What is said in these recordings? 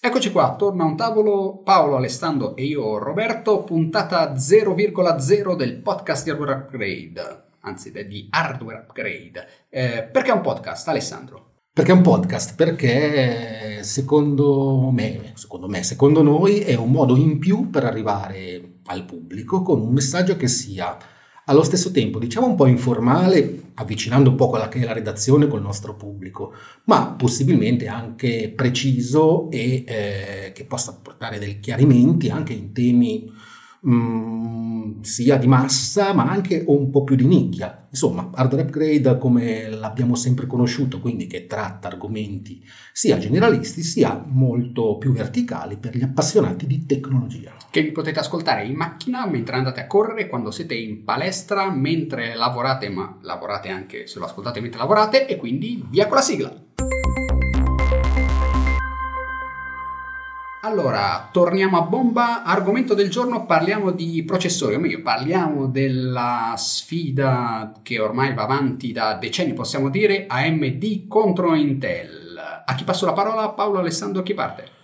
Eccoci qua, torna a un tavolo Paolo, Alessandro e io Roberto, puntata 0,0 del podcast di Hardware Upgrade, anzi di Hardware Upgrade. Eh, perché è un podcast, Alessandro? Perché è un podcast? Perché secondo me, secondo me, secondo noi è un modo in più per arrivare al pubblico con un messaggio che sia allo stesso tempo, diciamo un po' informale, avvicinando un po' quella che è la redazione col nostro pubblico, ma possibilmente anche preciso e eh, che possa portare dei chiarimenti anche in temi mh, mm, sia di massa ma anche un po' più di nicchia. Insomma, Hardware Upgrade come l'abbiamo sempre conosciuto, quindi che tratta argomenti sia generalisti sia molto più verticali per gli appassionati di tecnologia. Che vi potete ascoltare in macchina mentre andate a correre, quando siete in palestra, mentre lavorate, ma lavorate anche se lo ascoltate mentre lavorate, e quindi via con la sigla! Allora, torniamo a bomba. Argomento del giorno, parliamo di processori, o meglio, parliamo della sfida che ormai va avanti da decenni, possiamo dire, AMD contro Intel. A chi passo la parola? Paolo Alessandro, chi parte?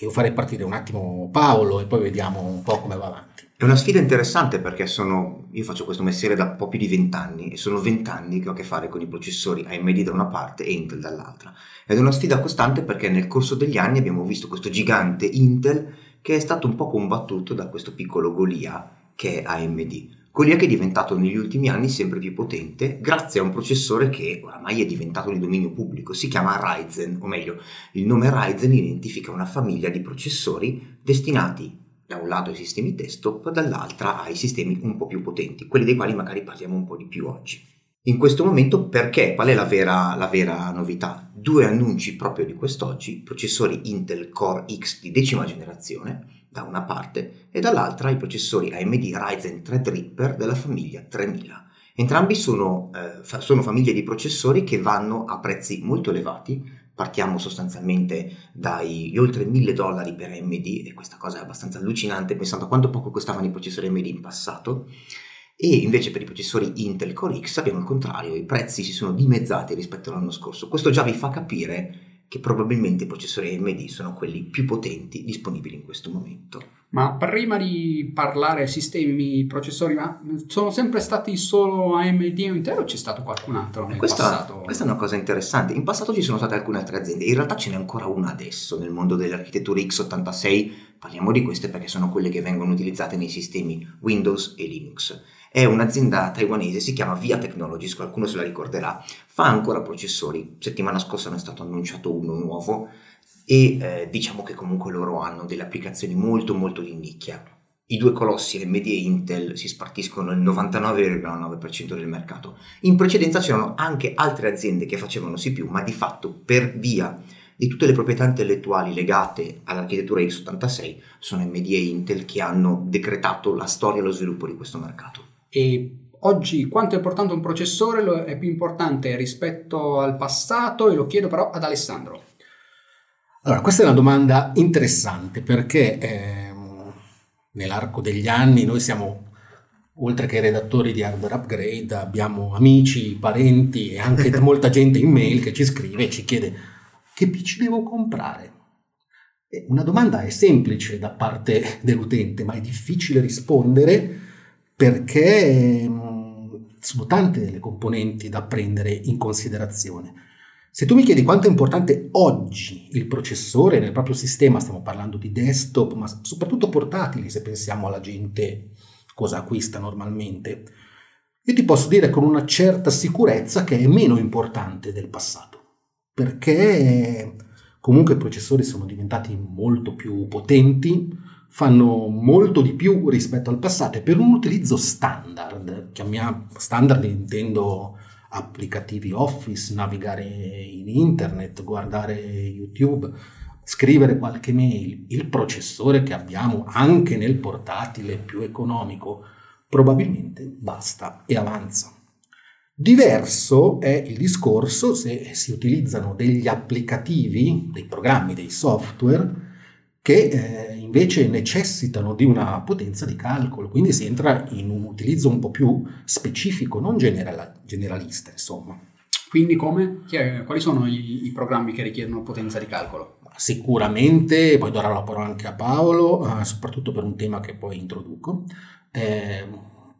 Io farei partire un attimo Paolo e poi vediamo un po' come va avanti. È una sfida interessante perché sono, io faccio questo mestiere da un po' più di vent'anni e sono vent'anni che ho a che fare con i processori AMD da una parte e Intel dall'altra. Ed è una sfida costante perché nel corso degli anni abbiamo visto questo gigante Intel che è stato un po' combattuto da questo piccolo Golia che è AMD. Golia che è diventato negli ultimi anni sempre più potente grazie a un processore che oramai è diventato di dominio pubblico, si chiama Ryzen, o meglio, il nome Ryzen identifica una famiglia di processori destinati da un lato ai sistemi desktop, dall'altra ai sistemi un po' più potenti, quelli dei quali magari parliamo un po' di più oggi. In questo momento perché? Qual è la vera, la vera novità? Due annunci proprio di quest'oggi, processori Intel Core X di decima generazione da una parte e dall'altra i processori AMD Ryzen Threadripper della famiglia 3000. Entrambi sono, eh, sono famiglie di processori che vanno a prezzi molto elevati, partiamo sostanzialmente dagli oltre 1000 dollari per AMD e questa cosa è abbastanza allucinante pensando a quanto poco costavano i processori AMD in passato e invece per i processori Intel Core X abbiamo il contrario, i prezzi si sono dimezzati rispetto all'anno scorso. Questo già vi fa capire che probabilmente i processori AMD sono quelli più potenti disponibili in questo momento. Ma prima di parlare sistemi, processori, ma sono sempre stati solo AMD o Intel o c'è stato qualcun altro nel questa, passato? Questa è una cosa interessante. In passato ci sono state alcune altre aziende, in realtà ce n'è ancora una adesso nel mondo delle architetture x86. Parliamo di queste perché sono quelle che vengono utilizzate nei sistemi Windows e Linux è un'azienda taiwanese, si chiama Via Technologies, qualcuno se la ricorderà, fa ancora processori. Settimana scorsa ne è stato annunciato uno nuovo e eh, diciamo che comunque loro hanno delle applicazioni molto molto di nicchia. I due colossi AMD e Intel si spartiscono il 99,9% del mercato. In precedenza c'erano anche altre aziende che facevano più, ma di fatto per via di tutte le proprietà intellettuali legate all'architettura x86 sono AMD e Intel che hanno decretato la storia e lo sviluppo di questo mercato. E oggi quanto è importante un processore è più importante rispetto al passato e lo chiedo però ad Alessandro. Allora, questa è una domanda interessante perché eh, nell'arco degli anni noi siamo, oltre che redattori di hardware upgrade, abbiamo amici, parenti e anche molta gente in mail che ci scrive e ci chiede che PC devo comprare. Una domanda è semplice da parte dell'utente, ma è difficile rispondere perché mm, sono tante le componenti da prendere in considerazione. Se tu mi chiedi quanto è importante oggi il processore nel proprio sistema, stiamo parlando di desktop, ma soprattutto portatili se pensiamo alla gente cosa acquista normalmente, io ti posso dire con una certa sicurezza che è meno importante del passato, perché comunque i processori sono diventati molto più potenti, fanno molto di più rispetto al passato e per un utilizzo standard, chiamiamo standard intendo applicativi Office, navigare in internet, guardare YouTube, scrivere qualche mail, il processore che abbiamo anche nel portatile più economico probabilmente basta e avanza. Diverso è il discorso se si utilizzano degli applicativi, dei programmi, dei software che eh, invece necessitano di una potenza di calcolo, quindi si entra in un utilizzo un po' più specifico, non general- generalista, insomma. Quindi come? Quali sono i, i, programmi che richiedono potenza di calcolo? sicuramente, poi darò la parola anche a Paolo, eh, soprattutto per un tema che poi introduco, eh,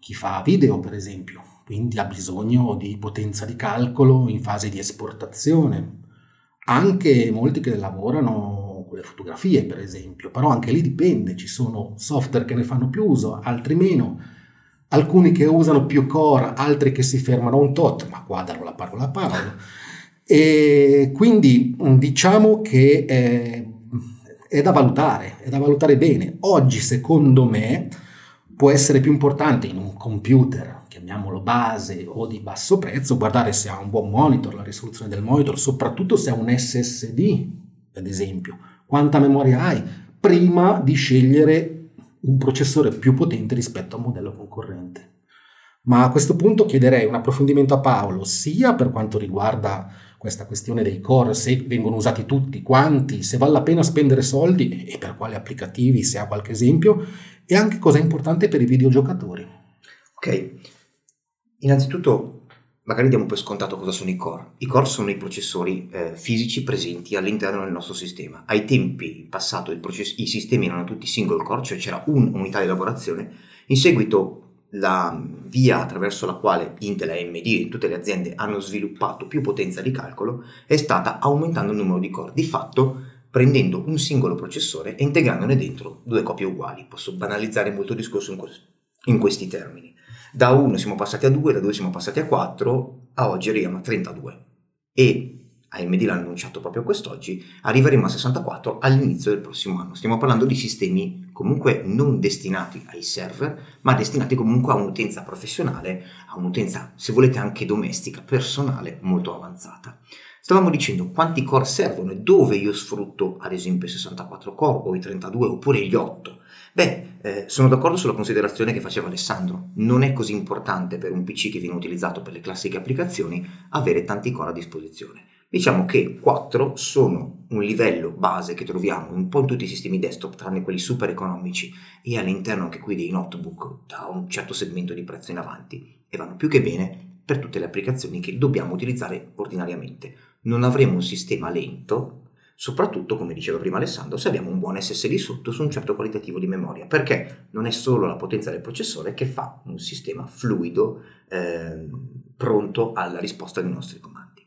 chi fa video per esempio, quindi ha bisogno di potenza di calcolo in fase di esportazione, anche molti che lavorano con le fotografie per esempio, però anche lì dipende, ci sono software che ne fanno più uso, altri meno, alcuni che usano più core, altri che si fermano un tot, ma qua darò la parola a Paolo. E quindi mm, diciamo che è, è da valutare, è da valutare bene. Oggi, secondo me, può essere più importante in un computer, chiamiamolo base o di basso prezzo, guardare se ha un buon monitor, la risoluzione del monitor, soprattutto se ha un SSD, ad esempio, quanta memoria hai, prima di scegliere un processore più potente rispetto a un modello concorrente. Ma a questo punto chiederei un approfondimento a Paolo, sia per quanto riguarda questa questione dei core, se vengono usati tutti, quanti, se vale la pena spendere soldi e per quali applicativi, se ha qualche esempio, e anche cosa è importante per i videogiocatori. Ok, innanzitutto magari diamo per scontato cosa sono i core. I core sono i processori eh, fisici presenti all'interno del nostro sistema. Ai tempi, in passato, process- i sistemi erano tutti single core, cioè c'era un'unità di elaborazione. In seguito la via attraverso la quale Intel AMD e tutte le aziende hanno sviluppato più potenza di calcolo è stata aumentando il numero di core, di fatto prendendo un singolo processore e integrandone dentro due copie uguali. Posso banalizzare molto il discorso in, que- in questi termini. Da 1 siamo passati a 2, da 2 siamo passati a 4, a oggi arriviamo a 32. E AMD l'ha annunciato proprio quest'oggi, arriveremo a 64 all'inizio del prossimo anno. Stiamo parlando di sistemi comunque non destinati ai server, ma destinati comunque a un'utenza professionale, a un'utenza, se volete, anche domestica, personale, molto avanzata. Stavamo dicendo quanti core servono e dove io sfrutto ad esempio i 64 core o i 32 oppure gli 8. Beh, eh, sono d'accordo sulla considerazione che faceva Alessandro. Non è così importante per un PC che viene utilizzato per le classiche applicazioni avere tanti core a disposizione. Diciamo che 4 sono un livello base che troviamo un po' in tutti i sistemi desktop, tranne quelli super economici, e all'interno anche qui dei notebook da un certo segmento di prezzo in avanti, e vanno più che bene per tutte le applicazioni che dobbiamo utilizzare ordinariamente. Non avremo un sistema lento, soprattutto, come diceva prima Alessandro, se abbiamo un buon SSD sotto su un certo qualitativo di memoria, perché non è solo la potenza del processore che fa un sistema fluido, eh, pronto alla risposta dei nostri comandi.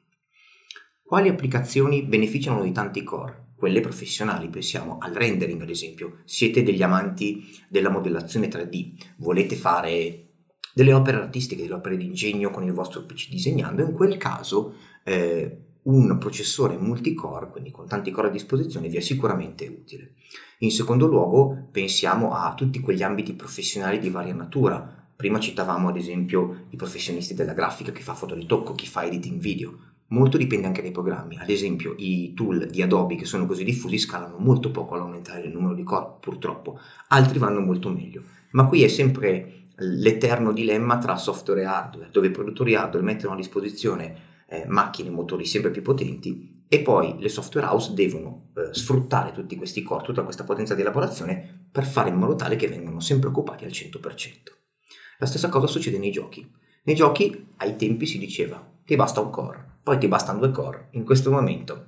Quali applicazioni beneficiano di tanti core? Quelle professionali, pensiamo al rendering ad esempio. Siete degli amanti della modellazione 3D, volete fare delle opere artistiche, delle opere di ingegno con il vostro PC disegnando, in quel caso eh, un processore multicore, quindi con tanti core a disposizione, vi è sicuramente utile. In secondo luogo pensiamo a tutti quegli ambiti professionali di varia natura. Prima citavamo ad esempio i professionisti della grafica, chi fa fotoritocco, chi fa editing video. Molto dipende anche dai programmi, ad esempio i tool di Adobe che sono così diffusi scalano molto poco all'aumentare il numero di core, purtroppo, altri vanno molto meglio. Ma qui è sempre l'eterno dilemma tra software e hardware, dove i produttori hardware mettono a disposizione eh, macchine e motori sempre più potenti e poi le software house devono eh, sfruttare tutti questi core, tutta questa potenza di elaborazione per fare in modo tale che vengano sempre occupati al 100%. La stessa cosa succede nei giochi. Nei giochi ai tempi si diceva ti basta un core, poi ti bastano due core. In questo momento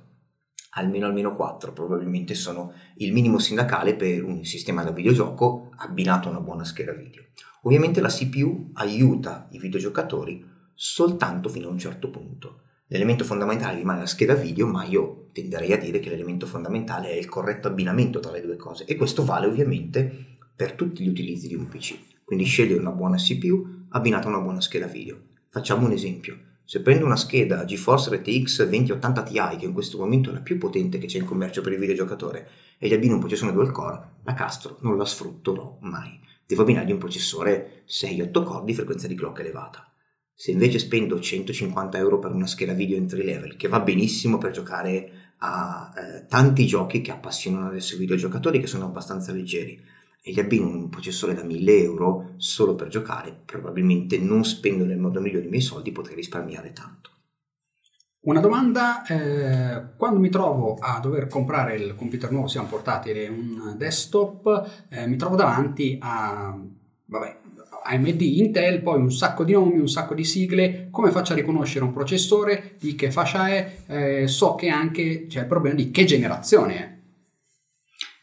almeno almeno 4 probabilmente sono il minimo sindacale per un sistema da videogioco abbinato a una buona scheda video. Ovviamente la CPU aiuta i videogiocatori soltanto fino a un certo punto. L'elemento fondamentale rimane la scheda video, ma io tenderei a dire che l'elemento fondamentale è il corretto abbinamento tra le due cose e questo vale ovviamente per tutti gli utilizzi di un PC. Quindi scegliere una buona CPU abbinata a una buona scheda video. Facciamo un esempio. Se prendo una scheda GeForce RTX 2080 Ti, che in questo momento è la più potente che c'è in commercio per il videogiocatore, e gli abbino un processore dual core, la castro non la sfrutterò mai. Devo abbinargli un processore 6-8 core di frequenza di clock elevata. Se invece spendo 150 euro per una scheda video entry level, che va benissimo per giocare a eh, tanti giochi che appassionano adesso i videogiocatori, che sono abbastanza leggeri, e gli abbino un processore da 1000 euro solo per giocare, probabilmente non spendo nel modo migliore i miei soldi, potrei risparmiare tanto. Una domanda, eh, quando mi trovo a dover comprare il computer nuovo, sia un portatile un desktop, eh, mi trovo davanti a vabbè, AMD, Intel, poi un sacco di nomi, un sacco di sigle, come faccio a riconoscere un processore, di che fascia è, eh, so che anche c'è il problema di che generazione è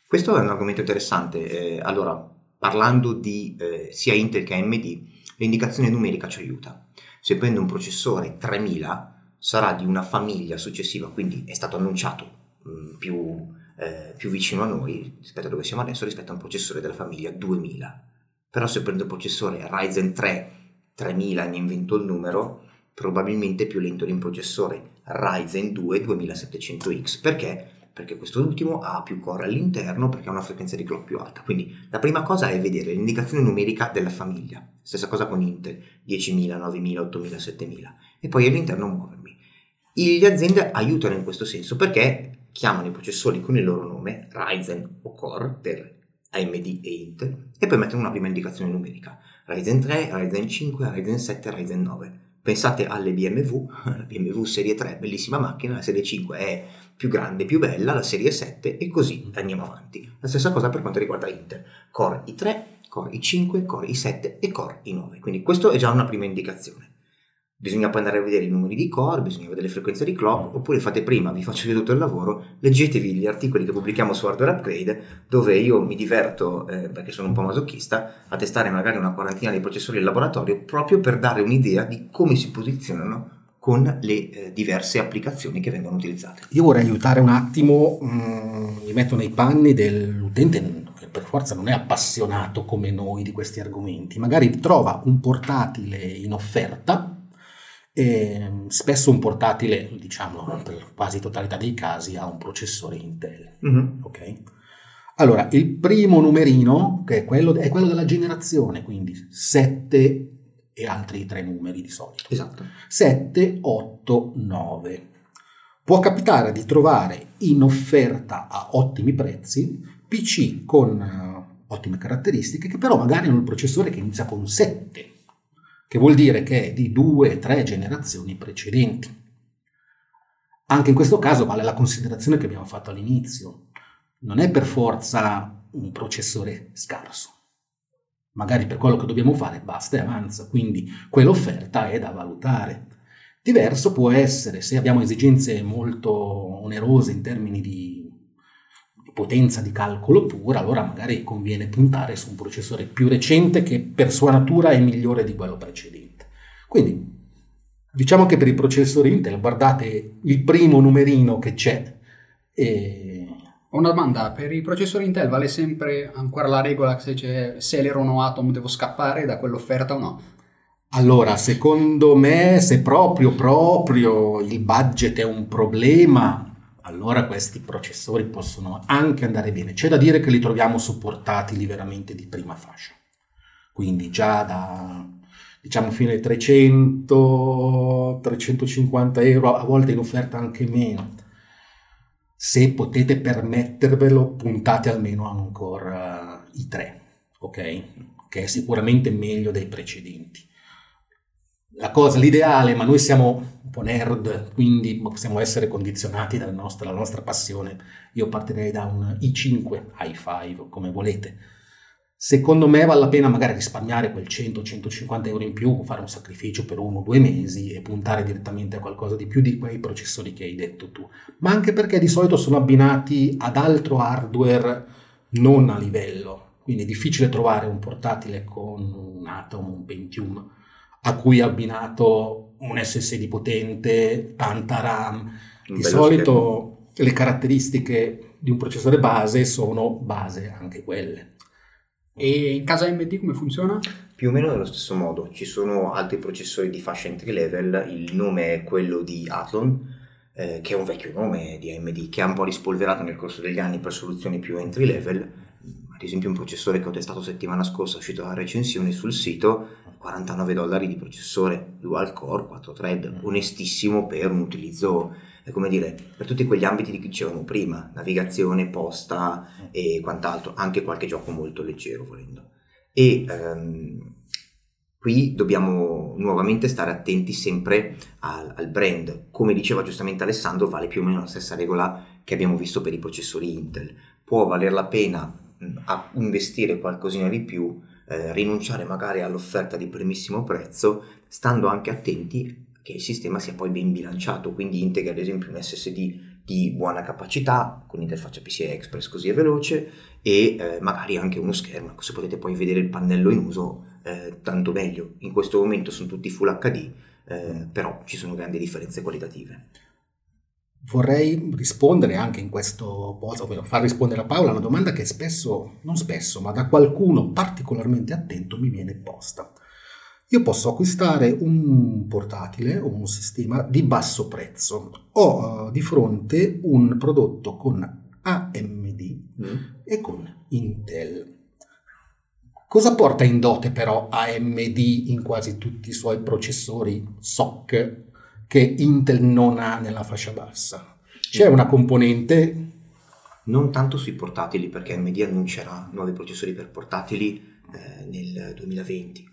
Questo è un argomento interessante. Eh, allora, parlando di eh, sia Intel che AMD, l'indicazione numerica ci aiuta. Se prendo un processore 3000, sarà di una famiglia successiva, quindi è stato annunciato mh, mm, più, eh, più vicino a noi rispetto a dove siamo adesso, rispetto a un processore della famiglia 2000. Però se prendo un processore Ryzen 3 3000 mi invento il numero, probabilmente più lento di un processore Ryzen 2 2700X. Perché? Perché quest'ultimo ha più core all'interno perché ha una frequenza di clock più alta. Quindi la prima cosa è vedere l'indicazione numerica della famiglia. Stessa cosa con Intel, 10.000, 9.000, 8.000, 7.000. E poi all'interno muovermi. Le aziende aiutano in questo senso perché chiamano i processori con il loro nome, Ryzen o Core, per AMD e Intel, e poi mettono una prima indicazione numerica. Ryzen 3, Ryzen 5, Ryzen 7, Ryzen 9. Pensate alle BMW, la BMW serie 3, bellissima macchina, la serie 5 è più grande, più bella, la serie 7 e così andiamo avanti. La stessa cosa per quanto riguarda Intel. Core i3, Core i5, Core i7 e Core i9. Quindi questo è già una prima indicazione bisogna poi andare a vedere i numeri di core, bisogna vedere le frequenze di clock, oppure fate prima, vi faccio io tutto il lavoro, leggetevi gli articoli che pubblichiamo su Hardware Upgrade, dove io mi diverto, eh, perché sono un po' masochista, a testare magari una quarantina di processori in laboratorio, proprio per dare un'idea di come si posizionano con le eh, diverse applicazioni che vengono utilizzate. Io vorrei aiutare un attimo, mh, mm, mi metto nei panni dell'utente che per forza non è appassionato come noi di questi argomenti, magari trova un portatile in offerta e ehm, spesso un portatile, diciamo per quasi totalità dei casi, ha un processore Intel. Mm-hmm. Ok? Allora, il primo numerino, che è quello, è quello della generazione, quindi 7 e altri tre numeri di solito. Esatto. 7, 8, 9. Può capitare di trovare in offerta a ottimi prezzi PC con uh, ottime caratteristiche che però magari hanno il processore che inizia con 7 che vuol dire che è di due o tre generazioni precedenti. Anche in questo caso vale la considerazione che abbiamo fatto all'inizio. Non è per forza un processore scarso. Magari per quello che dobbiamo fare basta e avanza, quindi quell'offerta è da valutare. Diverso può essere se abbiamo esigenze molto onerose in termini di potenza di calcolo pura, allora magari conviene puntare su un processore più recente che per sua natura è migliore di quello precedente. Quindi diciamo che per i processori Intel guardate il primo numerino che c'è. E... Una domanda, per i processori Intel vale sempre ancora la regola se c'è Celeron o Atom devo scappare da quell'offerta o no? Allora, secondo me, se proprio, proprio il budget è un problema, allora questi processori possono anche andare bene. C'è da dire che li troviamo supportati veramente di prima fascia, quindi già da diciamo fino ai 300, 350 euro, a volte in offerta anche meno. Se potete permettervelo, puntate almeno ancora i 3, ok? Che è sicuramente meglio dei precedenti la cosa, l'ideale, ma noi siamo un po' nerd, quindi possiamo essere condizionati dalla nostra, dalla nostra passione. Io partirei da un i5, i5, come volete. Secondo me vale la pena magari risparmiare quel 100-150 euro in più, fare un sacrificio per uno o due mesi e puntare direttamente a qualcosa di più di quei processori che hai detto tu. Ma anche perché di solito sono abbinati ad altro hardware non a livello. Quindi è difficile trovare un portatile con un Atom, un Pentium a cui è abbinato un SSD potente, tanta RAM. Di solito schermo. le caratteristiche di un processore base sono base anche quelle. E in casa AMD come funziona? Più o meno nello stesso modo, ci sono altri processori di fascia entry level, il nome è quello di Athlon, eh, che è un vecchio nome di AMD che ha un po' rispolverato nel corso degli anni per soluzioni più entry level, ad esempio un processore che ho testato settimana scorsa, è uscito la recensione sul sito, 49 dollari di processore dual core 4 thread mm. onestissimo per un utilizzo come dire per tutti quegli ambiti di cui dicevamo prima navigazione posta mm. e quant'altro anche qualche gioco molto leggero volendo e ehm, qui dobbiamo nuovamente stare attenti sempre al, al, brand come diceva giustamente Alessandro vale più o meno la stessa regola che abbiamo visto per i processori Intel può valer la pena a investire qualcosina di più eh, rinunciare magari all'offerta di primissimo prezzo, stando anche attenti che il sistema sia poi ben bilanciato, quindi integra ad esempio un SSD di buona capacità, con interfaccia PCI Express così è veloce e eh, magari anche uno schermo, se potete poi vedere il pannello in uso, eh, tanto meglio. In questo momento sono tutti Full HD, eh, però ci sono grandi differenze qualitative. Vorrei rispondere anche in questo posto, ovvero far rispondere a Paola una domanda che spesso, non spesso, ma da qualcuno particolarmente attento mi viene posta. Io posso acquistare un portatile o un sistema di basso prezzo. Ho uh, di fronte un prodotto con AMD mm. e con Intel. Cosa porta in dote però AMD in quasi tutti i suoi processori SOC che Intel non ha nella fascia bassa? C'è una componente... Non tanto sui portatili, perché AMD annuncerà nuovi processori per portatili eh, nel 2020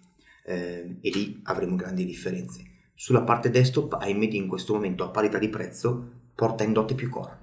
eh, e lì avremo grandi differenze. Sulla parte desktop AMD in questo momento a parità di prezzo porta in dote più core.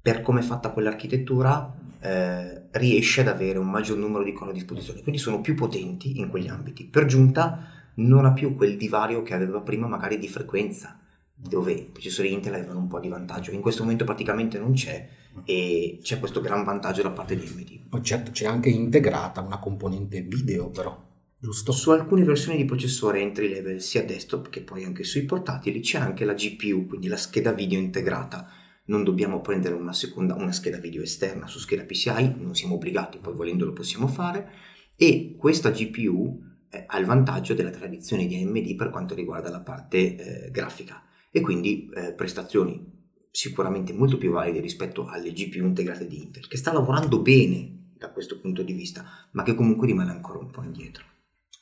Per come è fatta quell'architettura eh, riesce ad avere un maggior numero di core a disposizione, quindi sono più potenti in quegli ambiti. Per giunta non ha più quel divario che aveva prima magari di frequenza, dove i processori Intel avevano un po' di vantaggio. In questo momento praticamente non c'è e c'è questo gran vantaggio da parte di AMD. Certo, c'è anche integrata una componente video però. Giusto. Su alcune versioni di processore entry level, sia desktop che poi anche sui portatili, c'è anche la GPU, quindi la scheda video integrata. Non dobbiamo prendere una, seconda, una scheda video esterna su scheda PCI, non siamo obbligati, poi volendo lo possiamo fare. E questa GPU eh, ha il vantaggio della tradizione di AMD per quanto riguarda la parte eh, grafica e quindi eh, prestazioni sicuramente molto più valide rispetto alle GPU integrate di Intel, che sta lavorando bene da questo punto di vista, ma che comunque rimane ancora un po' indietro.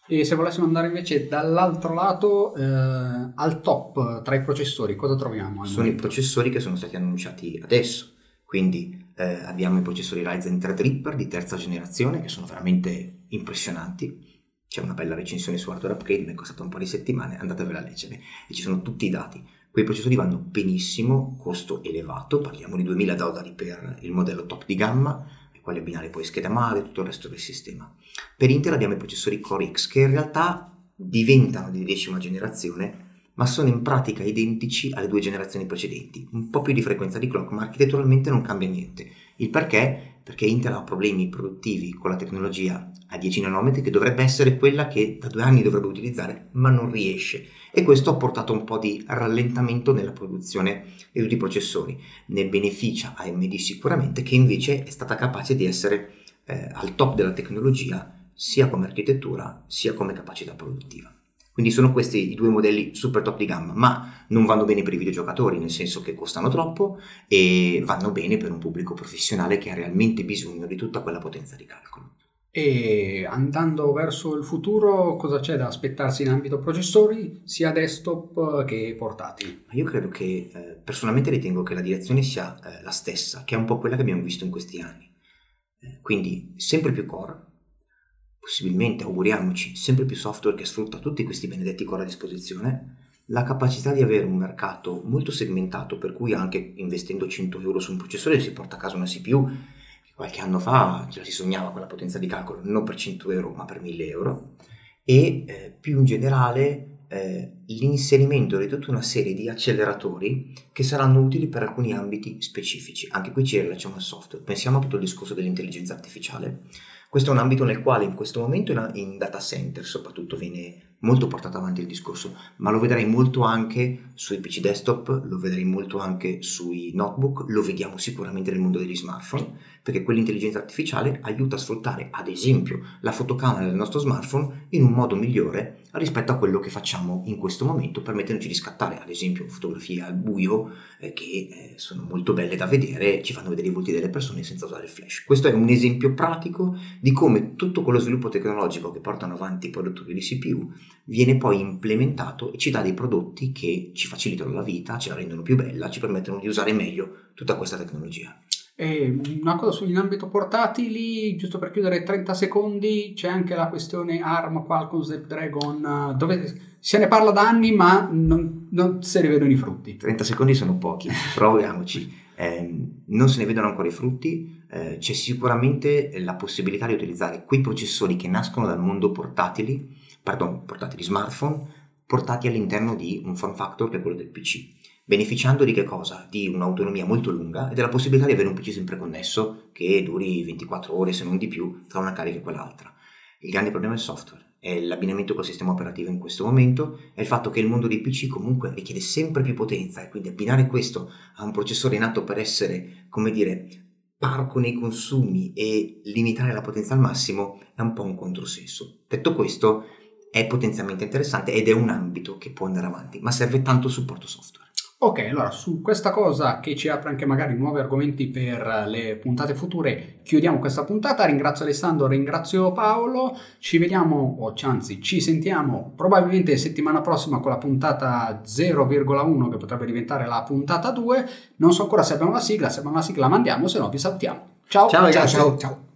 E se volessimo andare invece dall'altro lato, eh, al top tra i processori, cosa troviamo? Sono momento? i processori che sono stati annunciati adesso. Quindi eh, abbiamo i processori Ryzen 3 Reaper di terza generazione che sono veramente impressionanti. C'è una bella recensione su Hardware Upgrade, mi è costato un po' di settimane, andatevela a leggere e ci sono tutti i dati. Quei processori vanno benissimo, costo elevato, parliamo di 2000 dollari per il modello top di gamma, quali abbinare poi scheda madre e tutto il resto del sistema. Per Intel abbiamo i processori Core X che in realtà diventano di decima generazione ma sono in pratica identici alle due generazioni precedenti, un po' più di frequenza di clock, ma architetturalmente non cambia niente. Il perché? Perché Intel ha problemi produttivi con la tecnologia a 10 nanometri che dovrebbe essere quella che da due anni dovrebbe utilizzare, ma non riesce. E questo ha portato un po' di rallentamento nella produzione di tutti i processori. Ne beneficia AMD sicuramente, che invece è stata capace di essere eh, al top della tecnologia sia come architettura sia come capacità produttiva. Quindi sono questi i due modelli super top di gamma, ma non vanno bene per i videogiocatori, nel senso che costano troppo e vanno bene per un pubblico professionale che ha realmente bisogno di tutta quella potenza di calcolo. E andando verso il futuro, cosa c'è da aspettarsi in ambito processori, sia desktop che portatili? Io credo che eh, personalmente ritengo che la direzione sia eh, la stessa, che è un po' quella che abbiamo visto in questi anni. Eh, quindi sempre più core, possibilmente auguriamoci sempre più software che sfrutta tutti questi benedetti core a disposizione, la capacità di avere un mercato molto segmentato per cui anche investendo 100 euro su un processore si porta a casa una CPU che qualche anno fa ce la si sognava con la potenza di calcolo non per 100 euro ma per 1000 euro e eh, più in generale eh, l'inserimento di tutta una serie di acceleratori che saranno utili per alcuni ambiti specifici. Anche qui ci rilacciamo al software. Pensiamo a tutto il discorso dell'intelligenza artificiale questo è un ambito nel quale in questo momento in data center soprattutto viene molto portato avanti il discorso, ma lo vedrei molto anche sui PC desktop, lo vedrei molto anche sui notebook, lo vediamo sicuramente nel mondo degli smartphone, perché quell'intelligenza artificiale aiuta a sfruttare ad esempio la fotocamera del nostro smartphone in un modo migliore rispetto a quello che facciamo in questo momento, permettendoci di scattare ad esempio fotografie al buio eh, che eh, sono molto belle da vedere, ci fanno vedere i volti delle persone senza usare il flash. Questo è un esempio pratico di come tutto quello sviluppo tecnologico che portano avanti i produttori di CPU viene poi implementato e ci dà dei prodotti che ci facilitano la vita, ce la rendono più bella, ci permettono di usare meglio tutta questa tecnologia. E una cosa sull'ambito portatili, giusto per chiudere 30 secondi, c'è anche la questione ARM Qualcomm Snapdragon, dove se ne parla da anni ma non, non se ne vedono i frutti. 30 secondi sono pochi, proviamoci. Eh, non se ne vedono ancora i frutti, eh, c'è sicuramente la possibilità di utilizzare quei processori che nascono dal mondo portatili, pardon, portatili smartphone, portati all'interno di un form factor che è quello del PC beneficiando di che cosa? Di un'autonomia molto lunga e della possibilità di avere un PC sempre connesso che duri 24 ore se non di più tra una carica e quell'altra. Il grande problema è il software, è l'abbinamento col sistema operativo in questo momento, è il fatto che il mondo dei PC comunque richiede sempre più potenza e quindi abbinare questo a un processore nato per essere, come dire, parco nei consumi e limitare la potenza al massimo è un po' un controsenso. Detto questo, è potenzialmente interessante ed è un ambito che può andare avanti, ma serve tanto supporto software. Ok, allora su questa cosa che ci apre anche magari nuovi argomenti per le puntate future, chiudiamo questa puntata. Ringrazio Alessandro, ringrazio Paolo. Ci vediamo, o anzi, ci sentiamo probabilmente settimana prossima con la puntata 0,1 che potrebbe diventare la puntata 2. Non so ancora se abbiamo la sigla, se abbiamo la sigla la mandiamo, se no vi salutiamo. Ciao, ciao, ciao. ciao. ciao.